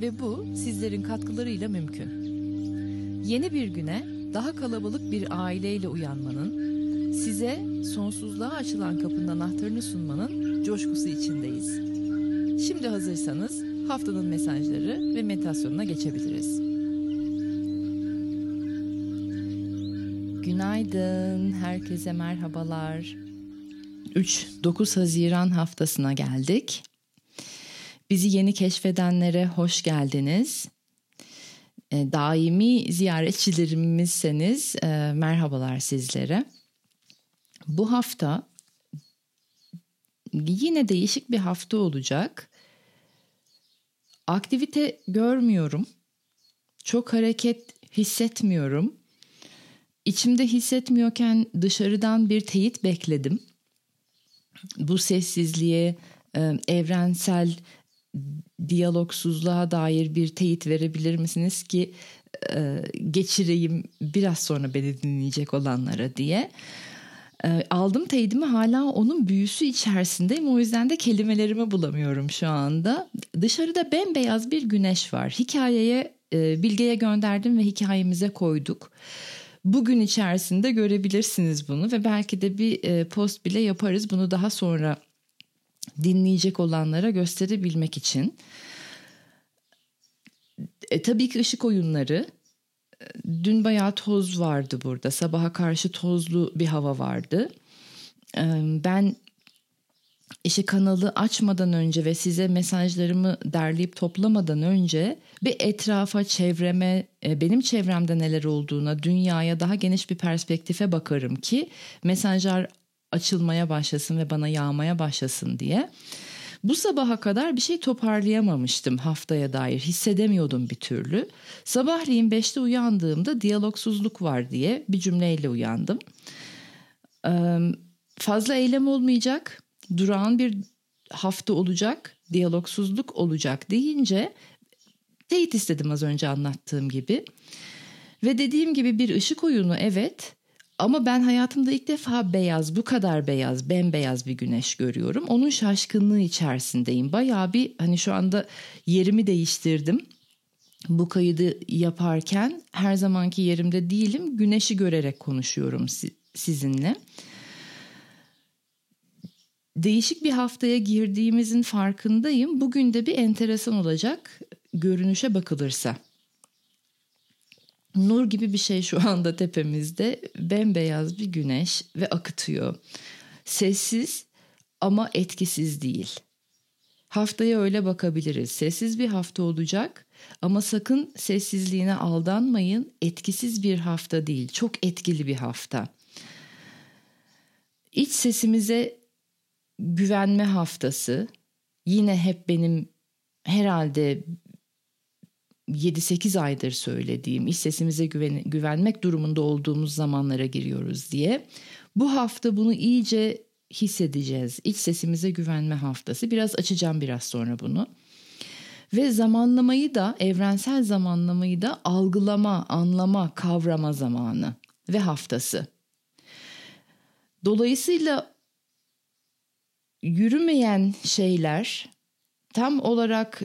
ve bu sizlerin katkılarıyla mümkün. Yeni bir güne daha kalabalık bir aileyle uyanmanın, size sonsuzluğa açılan kapının anahtarını sunmanın coşkusu içindeyiz. Şimdi hazırsanız haftanın mesajları ve meditasyonuna geçebiliriz. Günaydın, herkese merhabalar. 3-9 Haziran haftasına geldik. Bizi yeni keşfedenlere hoş geldiniz. E, daimi ziyaretçilerimizseniz e, merhabalar sizlere. Bu hafta yine değişik bir hafta olacak. Aktivite görmüyorum. Çok hareket hissetmiyorum. İçimde hissetmiyorken dışarıdan bir teyit bekledim. Bu sessizliğe, e, evrensel diyalogsuzluğa dair bir teyit verebilir misiniz ki e, geçireyim biraz sonra beni dinleyecek olanlara diye. E, aldım teyidimi hala onun büyüsü içerisindeyim o yüzden de kelimelerimi bulamıyorum şu anda. Dışarıda bembeyaz bir güneş var. Hikayeye e, Bilge'ye gönderdim ve hikayemize koyduk. Bugün içerisinde görebilirsiniz bunu ve belki de bir e, post bile yaparız. Bunu daha sonra dinleyecek olanlara gösterebilmek için. E, tabii ki ışık oyunları. Dün bayağı toz vardı burada. Sabaha karşı tozlu bir hava vardı. E, ben işte kanalı açmadan önce ve size mesajlarımı derleyip toplamadan önce bir etrafa, çevreme, e, benim çevremde neler olduğuna, dünyaya daha geniş bir perspektife bakarım ki mesajlar açılmaya başlasın ve bana yağmaya başlasın diye. Bu sabaha kadar bir şey toparlayamamıştım haftaya dair. Hissedemiyordum bir türlü. Sabahleyin 5'te uyandığımda diyalogsuzluk var diye bir cümleyle uyandım. Ee, fazla eylem olmayacak, durağan bir hafta olacak, diyalogsuzluk olacak deyince teyit istedim az önce anlattığım gibi. Ve dediğim gibi bir ışık oyunu evet ama ben hayatımda ilk defa beyaz, bu kadar beyaz, bembeyaz bir güneş görüyorum. Onun şaşkınlığı içerisindeyim. Bayağı bir hani şu anda yerimi değiştirdim. Bu kaydı yaparken her zamanki yerimde değilim. Güneşi görerek konuşuyorum sizinle. Değişik bir haftaya girdiğimizin farkındayım. Bugün de bir enteresan olacak görünüşe bakılırsa. Nur gibi bir şey şu anda tepemizde. Bembeyaz bir güneş ve akıtıyor. Sessiz ama etkisiz değil. Haftaya öyle bakabiliriz. Sessiz bir hafta olacak ama sakın sessizliğine aldanmayın. Etkisiz bir hafta değil, çok etkili bir hafta. İç sesimize güvenme haftası. Yine hep benim herhalde 7-8 aydır söylediğim iş sesimize güven, güvenmek durumunda olduğumuz zamanlara giriyoruz diye. Bu hafta bunu iyice hissedeceğiz. İç sesimize güvenme haftası. Biraz açacağım biraz sonra bunu. Ve zamanlamayı da evrensel zamanlamayı da algılama, anlama, kavrama zamanı ve haftası. Dolayısıyla yürümeyen şeyler tam olarak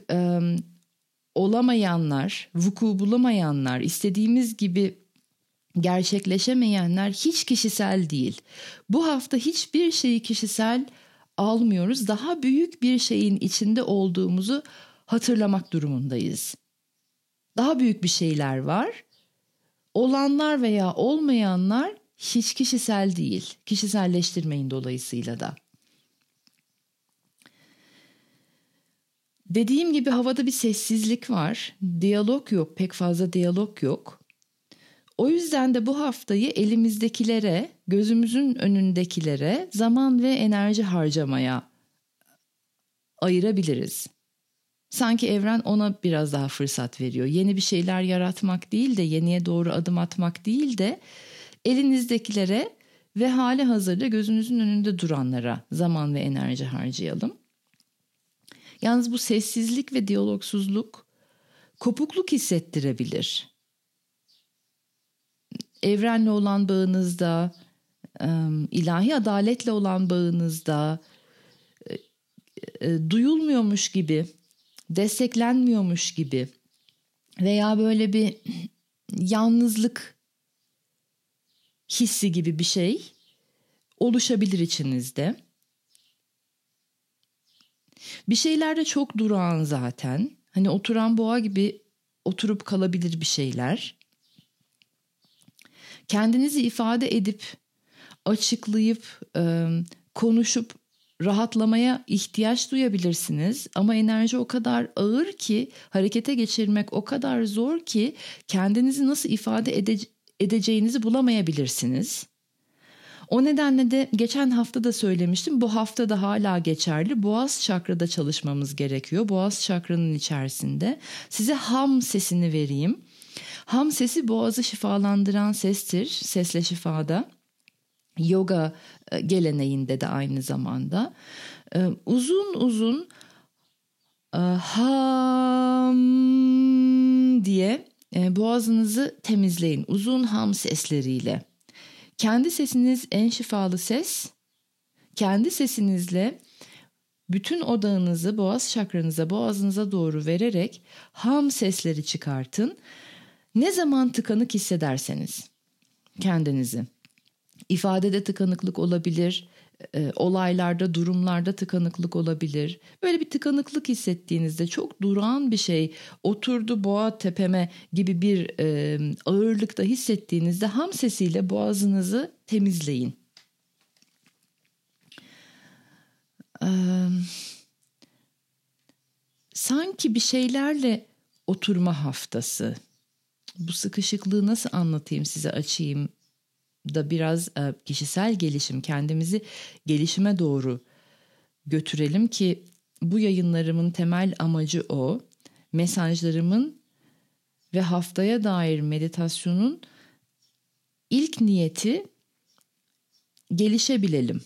olamayanlar, vuku bulamayanlar, istediğimiz gibi gerçekleşemeyenler hiç kişisel değil. Bu hafta hiçbir şeyi kişisel almıyoruz. Daha büyük bir şeyin içinde olduğumuzu hatırlamak durumundayız. Daha büyük bir şeyler var. Olanlar veya olmayanlar hiç kişisel değil. Kişiselleştirmeyin dolayısıyla da. Dediğim gibi havada bir sessizlik var. Diyalog yok, pek fazla diyalog yok. O yüzden de bu haftayı elimizdekilere, gözümüzün önündekilere zaman ve enerji harcamaya ayırabiliriz. Sanki evren ona biraz daha fırsat veriyor. Yeni bir şeyler yaratmak değil de yeniye doğru adım atmak değil de elinizdekilere ve hali hazırda gözünüzün önünde duranlara zaman ve enerji harcayalım. Yalnız bu sessizlik ve diyalogsuzluk kopukluk hissettirebilir. Evrenle olan bağınızda, ilahi adaletle olan bağınızda duyulmuyormuş gibi, desteklenmiyormuş gibi veya böyle bir yalnızlık hissi gibi bir şey oluşabilir içinizde. Bir şeylerde çok durağan zaten. Hani oturan boğa gibi oturup kalabilir bir şeyler. Kendinizi ifade edip açıklayıp konuşup rahatlamaya ihtiyaç duyabilirsiniz ama enerji o kadar ağır ki harekete geçirmek o kadar zor ki kendinizi nasıl ifade ede- edeceğinizi bulamayabilirsiniz. O nedenle de geçen hafta da söylemiştim. Bu hafta da hala geçerli. Boğaz çakrada çalışmamız gerekiyor. Boğaz çakranın içerisinde. Size ham sesini vereyim. Ham sesi boğazı şifalandıran sestir. Sesle şifada. Yoga e, geleneğinde de aynı zamanda. E, uzun uzun e, ham diye boğazınızı temizleyin. Uzun ham sesleriyle. Kendi sesiniz en şifalı ses. Kendi sesinizle bütün odağınızı boğaz çakranıza, boğazınıza doğru vererek ham sesleri çıkartın. Ne zaman tıkanık hissederseniz kendinizi. İfadede tıkanıklık olabilir, e, olaylarda, durumlarda tıkanıklık olabilir. Böyle bir tıkanıklık hissettiğinizde çok durağan bir şey oturdu boğa tepeme gibi bir e, ağırlıkta hissettiğinizde ham sesiyle boğazınızı temizleyin. Ee, sanki bir şeylerle oturma haftası. Bu sıkışıklığı nasıl anlatayım size açayım da biraz e, kişisel gelişim, kendimizi gelişime doğru götürelim ki bu yayınlarımın temel amacı o. Mesajlarımın ve haftaya dair meditasyonun ilk niyeti gelişebilelim.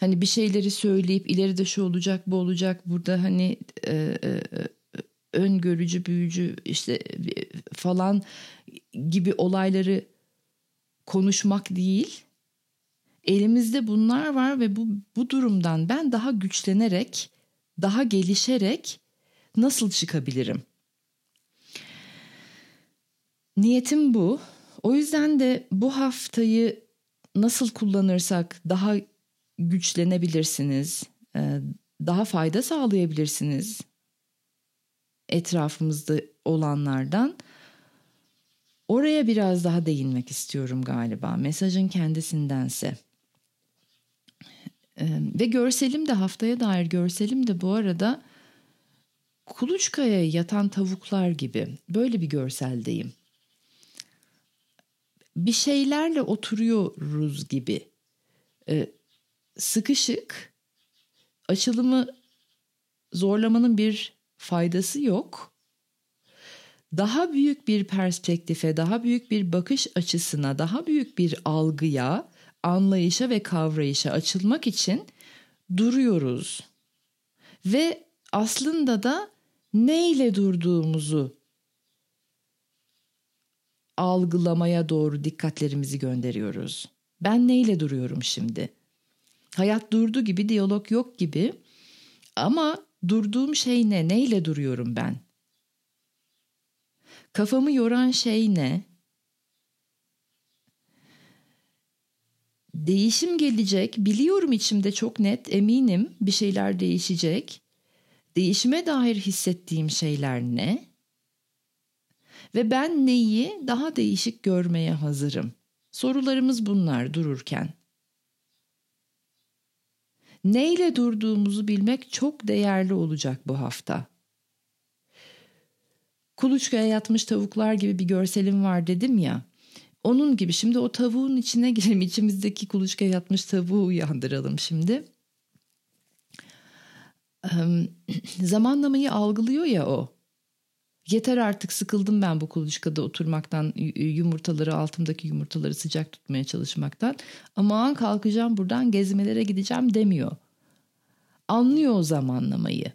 Hani bir şeyleri söyleyip ileride şu olacak bu olacak burada hani e, e, öngörücü büyücü işte falan gibi olayları konuşmak değil. Elimizde bunlar var ve bu bu durumdan ben daha güçlenerek, daha gelişerek nasıl çıkabilirim? Niyetim bu. O yüzden de bu haftayı nasıl kullanırsak daha güçlenebilirsiniz, e, daha fayda sağlayabilirsiniz etrafımızda olanlardan. Oraya biraz daha değinmek istiyorum galiba mesajın kendisindense. Ve görselim de haftaya dair görselim de bu arada kuluçkaya yatan tavuklar gibi böyle bir görseldeyim. Bir şeylerle oturuyoruz gibi. Sıkışık, açılımı zorlamanın bir faydası yok daha büyük bir perspektife, daha büyük bir bakış açısına, daha büyük bir algıya, anlayışa ve kavrayışa açılmak için duruyoruz. Ve aslında da neyle durduğumuzu algılamaya doğru dikkatlerimizi gönderiyoruz. Ben neyle duruyorum şimdi? Hayat durdu gibi, diyalog yok gibi. Ama durduğum şey ne? Neyle duruyorum ben? Kafamı yoran şey ne? Değişim gelecek. Biliyorum içimde çok net, eminim bir şeyler değişecek. Değişime dair hissettiğim şeyler ne? Ve ben neyi daha değişik görmeye hazırım? Sorularımız bunlar dururken. Neyle durduğumuzu bilmek çok değerli olacak bu hafta kuluçkaya yatmış tavuklar gibi bir görselim var dedim ya. Onun gibi şimdi o tavuğun içine girelim içimizdeki kuluçkaya yatmış tavuğu uyandıralım şimdi. Ee, zamanlamayı algılıyor ya o. Yeter artık sıkıldım ben bu kuluçkada oturmaktan yumurtaları altımdaki yumurtaları sıcak tutmaya çalışmaktan. Aman kalkacağım buradan gezmelere gideceğim demiyor. Anlıyor o zamanlamayı.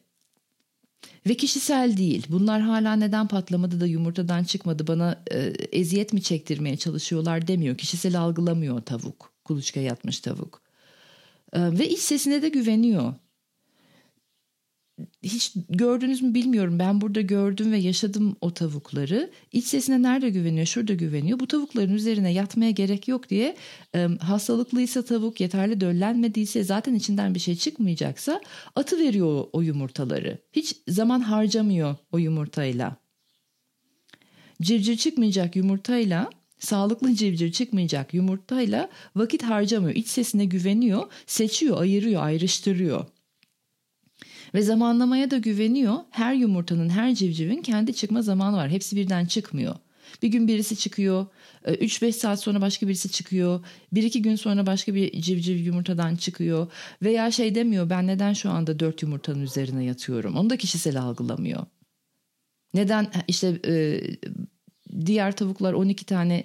Ve kişisel değil. Bunlar hala neden patlamadı da yumurtadan çıkmadı bana e, eziyet mi çektirmeye çalışıyorlar demiyor. Kişisel algılamıyor tavuk. Kuluçka yatmış tavuk. E, ve iç sesine de güveniyor hiç gördünüz mü bilmiyorum. Ben burada gördüm ve yaşadım o tavukları. İç sesine nerede güveniyor? Şurada güveniyor. Bu tavukların üzerine yatmaya gerek yok diye e, hastalıklıysa tavuk yeterli döllenmediyse zaten içinden bir şey çıkmayacaksa atı veriyor o, o yumurtaları. Hiç zaman harcamıyor o yumurtayla. Civciv çıkmayacak yumurtayla sağlıklı civciv çıkmayacak yumurtayla vakit harcamıyor. İç sesine güveniyor, seçiyor, ayırıyor, ayrıştırıyor. Ve zamanlamaya da güveniyor. Her yumurtanın, her civcivin kendi çıkma zamanı var. Hepsi birden çıkmıyor. Bir gün birisi çıkıyor, 3-5 e, saat sonra başka birisi çıkıyor, 1-2 gün sonra başka bir civciv yumurtadan çıkıyor veya şey demiyor ben neden şu anda 4 yumurtanın üzerine yatıyorum onu da kişisel algılamıyor. Neden işte e, diğer tavuklar 12 tane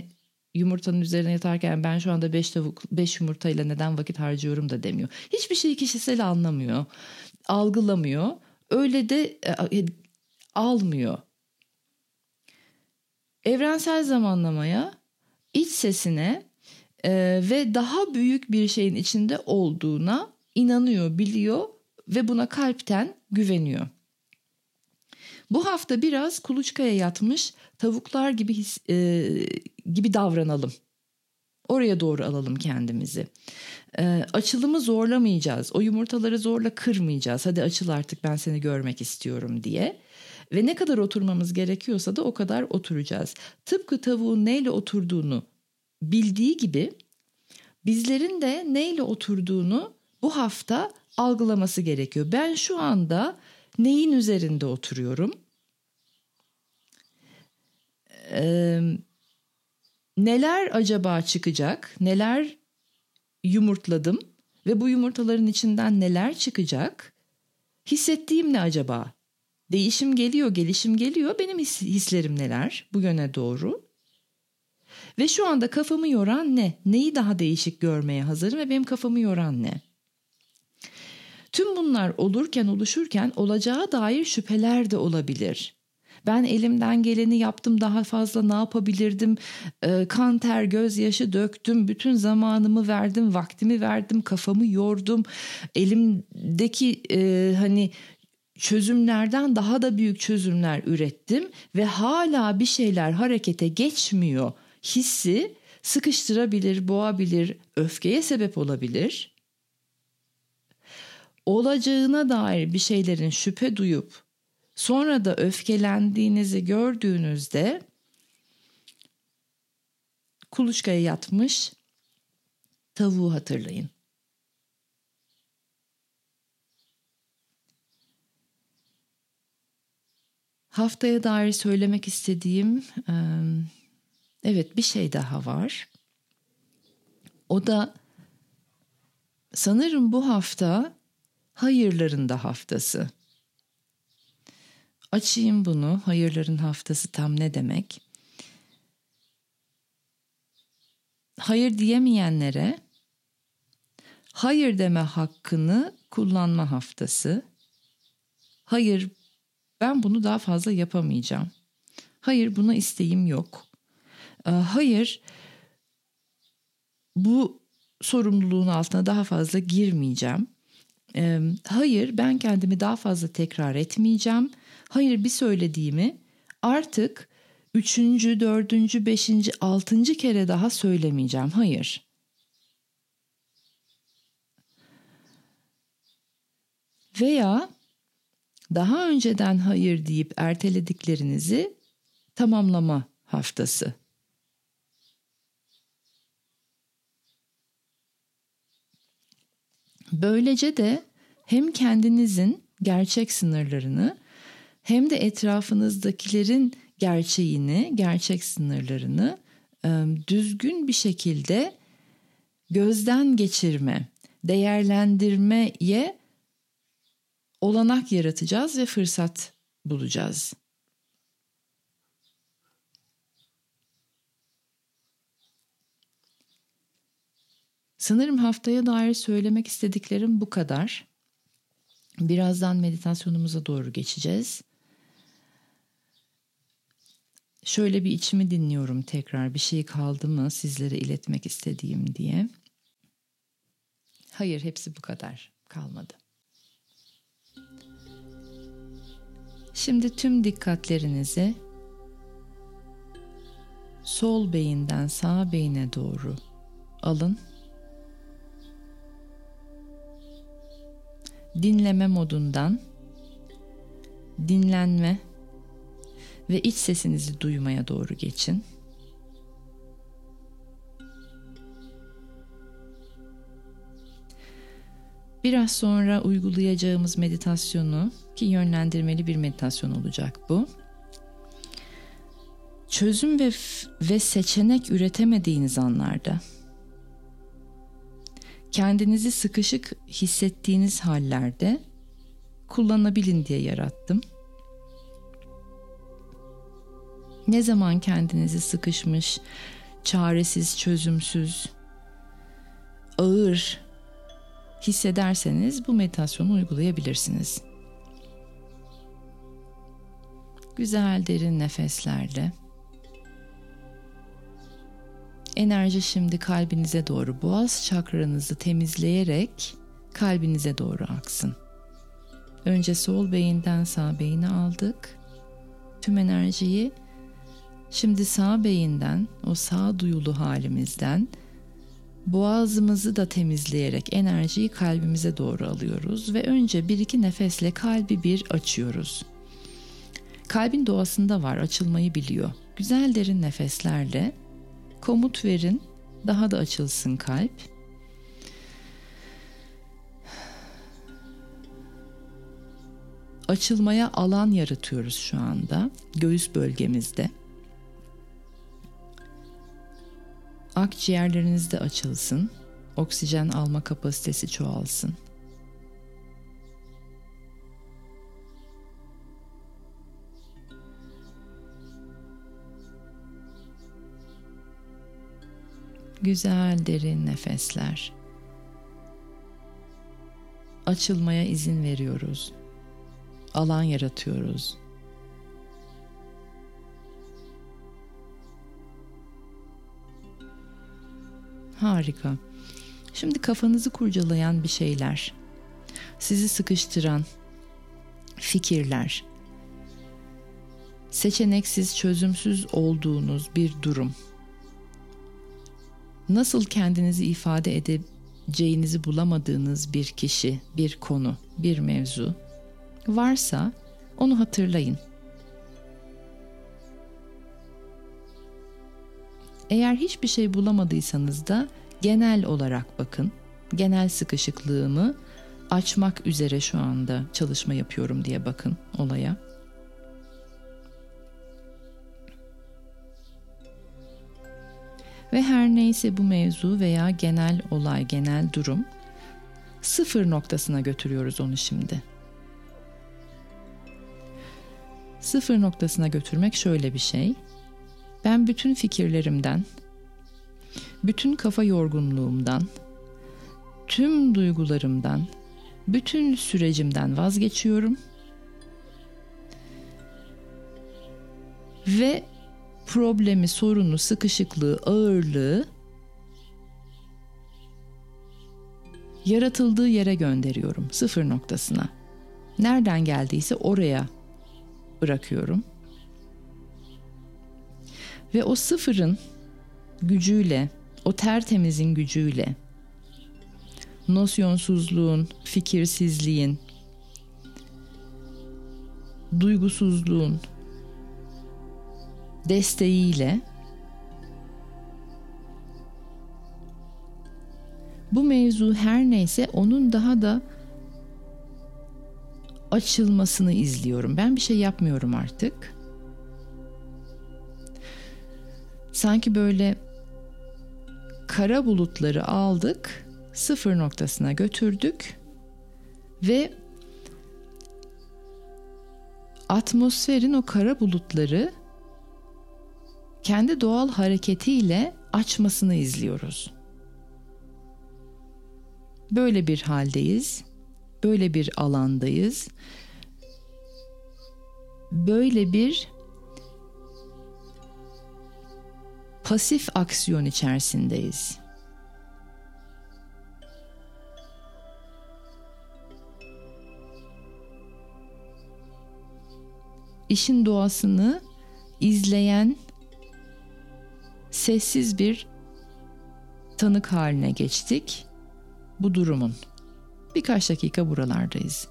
yumurtanın üzerine yatarken ben şu anda 5 tavuk 5 yumurtayla neden vakit harcıyorum da demiyor. Hiçbir şeyi kişisel anlamıyor algılamıyor. Öyle de e, e, almıyor. Evrensel zamanlamaya, iç sesine e, ve daha büyük bir şeyin içinde olduğuna inanıyor, biliyor ve buna kalpten güveniyor. Bu hafta biraz kuluçkaya yatmış tavuklar gibi his, e, gibi davranalım. Oraya doğru alalım kendimizi. E, açılımı zorlamayacağız. O yumurtaları zorla kırmayacağız. Hadi açıl artık ben seni görmek istiyorum diye. Ve ne kadar oturmamız gerekiyorsa da o kadar oturacağız. Tıpkı tavuğun neyle oturduğunu bildiği gibi bizlerin de neyle oturduğunu bu hafta algılaması gerekiyor. Ben şu anda neyin üzerinde oturuyorum? Ee, neler acaba çıkacak? Neler yumurtladım ve bu yumurtaların içinden neler çıkacak? Hissettiğim ne acaba? Değişim geliyor, gelişim geliyor. Benim his, hislerim neler bu yöne doğru? Ve şu anda kafamı yoran ne? Neyi daha değişik görmeye hazırım ve benim kafamı yoran ne? Tüm bunlar olurken oluşurken olacağı dair şüpheler de olabilir. Ben elimden geleni yaptım daha fazla ne yapabilirdim? E, kan ter gözyaşı döktüm. Bütün zamanımı verdim, vaktimi verdim, kafamı yordum. Elimdeki e, hani çözümlerden daha da büyük çözümler ürettim ve hala bir şeyler harekete geçmiyor hissi sıkıştırabilir, boğabilir, öfkeye sebep olabilir. Olacağına dair bir şeylerin şüphe duyup Sonra da öfkelendiğinizi gördüğünüzde kuluçkaya yatmış tavuğu hatırlayın. Haftaya dair söylemek istediğim evet bir şey daha var. O da sanırım bu hafta hayırların da haftası. Açayım bunu. Hayırların haftası tam ne demek? Hayır diyemeyenlere hayır deme hakkını kullanma haftası. Hayır ben bunu daha fazla yapamayacağım. Hayır buna isteğim yok. Ee, hayır bu sorumluluğun altına daha fazla girmeyeceğim. Ee, hayır ben kendimi daha fazla tekrar etmeyeceğim. Hayır bir söylediğimi artık üçüncü, dördüncü, beşinci, altıncı kere daha söylemeyeceğim. Hayır. Veya daha önceden hayır deyip ertelediklerinizi tamamlama haftası. Böylece de hem kendinizin gerçek sınırlarını hem de etrafınızdakilerin gerçeğini, gerçek sınırlarını düzgün bir şekilde gözden geçirme, değerlendirmeye olanak yaratacağız ve fırsat bulacağız. Sanırım haftaya dair söylemek istediklerim bu kadar. Birazdan meditasyonumuza doğru geçeceğiz. Şöyle bir içimi dinliyorum tekrar bir şey kaldı mı sizlere iletmek istediğim diye. Hayır hepsi bu kadar kalmadı. Şimdi tüm dikkatlerinizi sol beyinden sağ beyine doğru alın. Dinleme modundan dinlenme ve iç sesinizi duymaya doğru geçin. Biraz sonra uygulayacağımız meditasyonu ki yönlendirmeli bir meditasyon olacak bu. Çözüm ve ve seçenek üretemediğiniz anlarda kendinizi sıkışık hissettiğiniz hallerde kullanabilin diye yarattım. Ne zaman kendinizi sıkışmış, çaresiz, çözümsüz, ağır hissederseniz bu meditasyonu uygulayabilirsiniz. Güzel derin nefeslerle enerji şimdi kalbinize doğru boğaz çakranızı temizleyerek kalbinize doğru aksın. Önce sol beyinden sağ beyine aldık. Tüm enerjiyi şimdi sağ beyinden o sağ duyulu halimizden Boğazımızı da temizleyerek enerjiyi kalbimize doğru alıyoruz ve önce bir iki nefesle kalbi bir açıyoruz. Kalbin doğasında var, açılmayı biliyor. Güzel derin nefeslerle komut verin, daha da açılsın kalp. Açılmaya alan yaratıyoruz şu anda göğüs bölgemizde. Akciğerleriniz de açılsın. Oksijen alma kapasitesi çoğalsın. Güzel derin nefesler. Açılmaya izin veriyoruz. Alan yaratıyoruz. Harika. Şimdi kafanızı kurcalayan bir şeyler, sizi sıkıştıran fikirler, seçeneksiz, çözümsüz olduğunuz bir durum. Nasıl kendinizi ifade edeceğinizi bulamadığınız bir kişi, bir konu, bir mevzu varsa onu hatırlayın. Eğer hiçbir şey bulamadıysanız da genel olarak bakın. Genel sıkışıklığımı açmak üzere şu anda çalışma yapıyorum diye bakın olaya. Ve her neyse bu mevzu veya genel olay, genel durum sıfır noktasına götürüyoruz onu şimdi. Sıfır noktasına götürmek şöyle bir şey. Ben bütün fikirlerimden, bütün kafa yorgunluğumdan, tüm duygularımdan, bütün sürecimden vazgeçiyorum. Ve problemi, sorunu, sıkışıklığı, ağırlığı yaratıldığı yere gönderiyorum, sıfır noktasına. Nereden geldiyse oraya bırakıyorum. Ve o sıfırın gücüyle, o tertemizin gücüyle, nosyonsuzluğun, fikirsizliğin, duygusuzluğun desteğiyle bu mevzu her neyse onun daha da açılmasını izliyorum. Ben bir şey yapmıyorum artık. Sanki böyle kara bulutları aldık, sıfır noktasına götürdük ve atmosferin o kara bulutları kendi doğal hareketiyle açmasını izliyoruz. Böyle bir haldeyiz. Böyle bir alandayız. Böyle bir pasif aksiyon içerisindeyiz. İşin doğasını izleyen sessiz bir tanık haline geçtik bu durumun. Birkaç dakika buralardayız.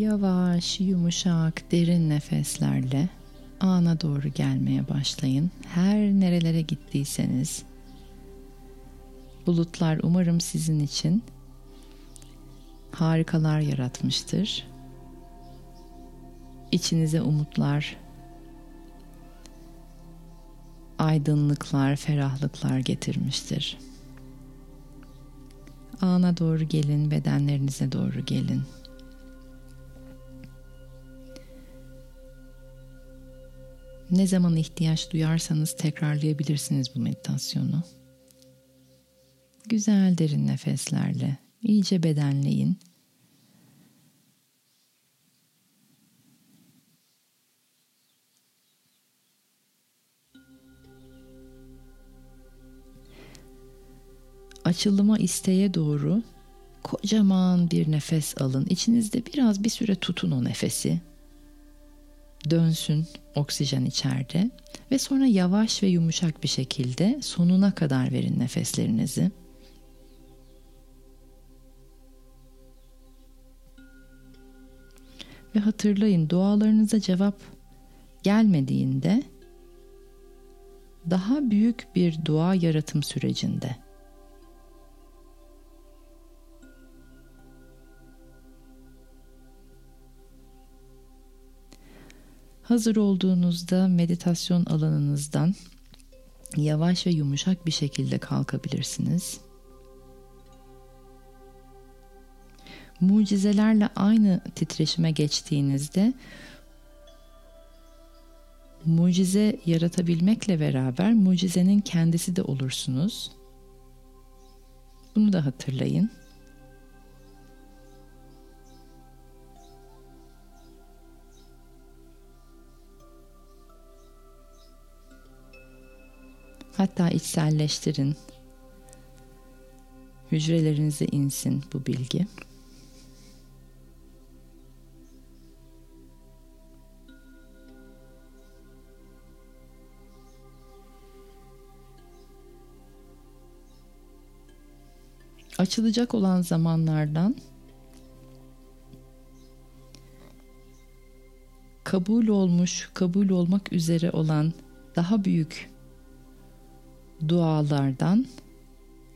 Yavaş, yumuşak, derin nefeslerle ana doğru gelmeye başlayın. Her nerelere gittiyseniz bulutlar umarım sizin için harikalar yaratmıştır. İçinize umutlar, aydınlıklar, ferahlıklar getirmiştir. Ana doğru gelin, bedenlerinize doğru gelin. Ne zaman ihtiyaç duyarsanız tekrarlayabilirsiniz bu meditasyonu. Güzel derin nefeslerle iyice bedenleyin. Açılıma isteğe doğru kocaman bir nefes alın. İçinizde biraz bir süre tutun o nefesi dönsün oksijen içeride ve sonra yavaş ve yumuşak bir şekilde sonuna kadar verin nefeslerinizi. Ve hatırlayın dualarınıza cevap gelmediğinde daha büyük bir dua yaratım sürecinde Hazır olduğunuzda meditasyon alanınızdan yavaş ve yumuşak bir şekilde kalkabilirsiniz. mucizelerle aynı titreşime geçtiğinizde mucize yaratabilmekle beraber mucizenin kendisi de olursunuz. Bunu da hatırlayın. Hatta içselleştirin. Hücrelerinize insin bu bilgi. açılacak olan zamanlardan kabul olmuş, kabul olmak üzere olan daha büyük dualardan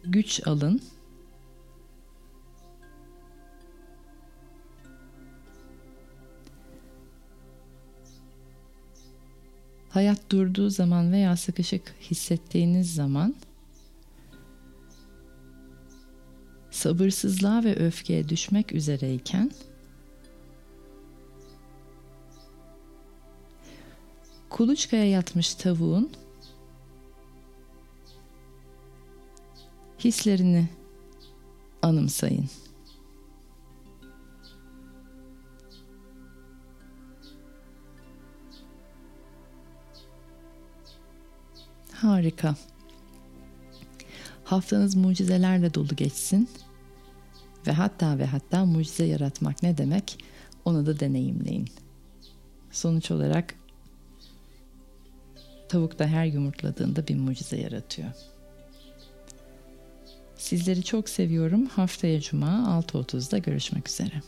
güç alın. Hayat durduğu zaman veya sıkışık hissettiğiniz zaman sabırsızlığa ve öfkeye düşmek üzereyken kuluçkaya yatmış tavuğun hislerini anımsayın. Harika. Haftanız mucizelerle dolu geçsin. Ve hatta ve hatta mucize yaratmak ne demek onu da deneyimleyin. Sonuç olarak tavuk da her yumurtladığında bir mucize yaratıyor. Sizleri çok seviyorum. Haftaya Cuma 6.30'da görüşmek üzere.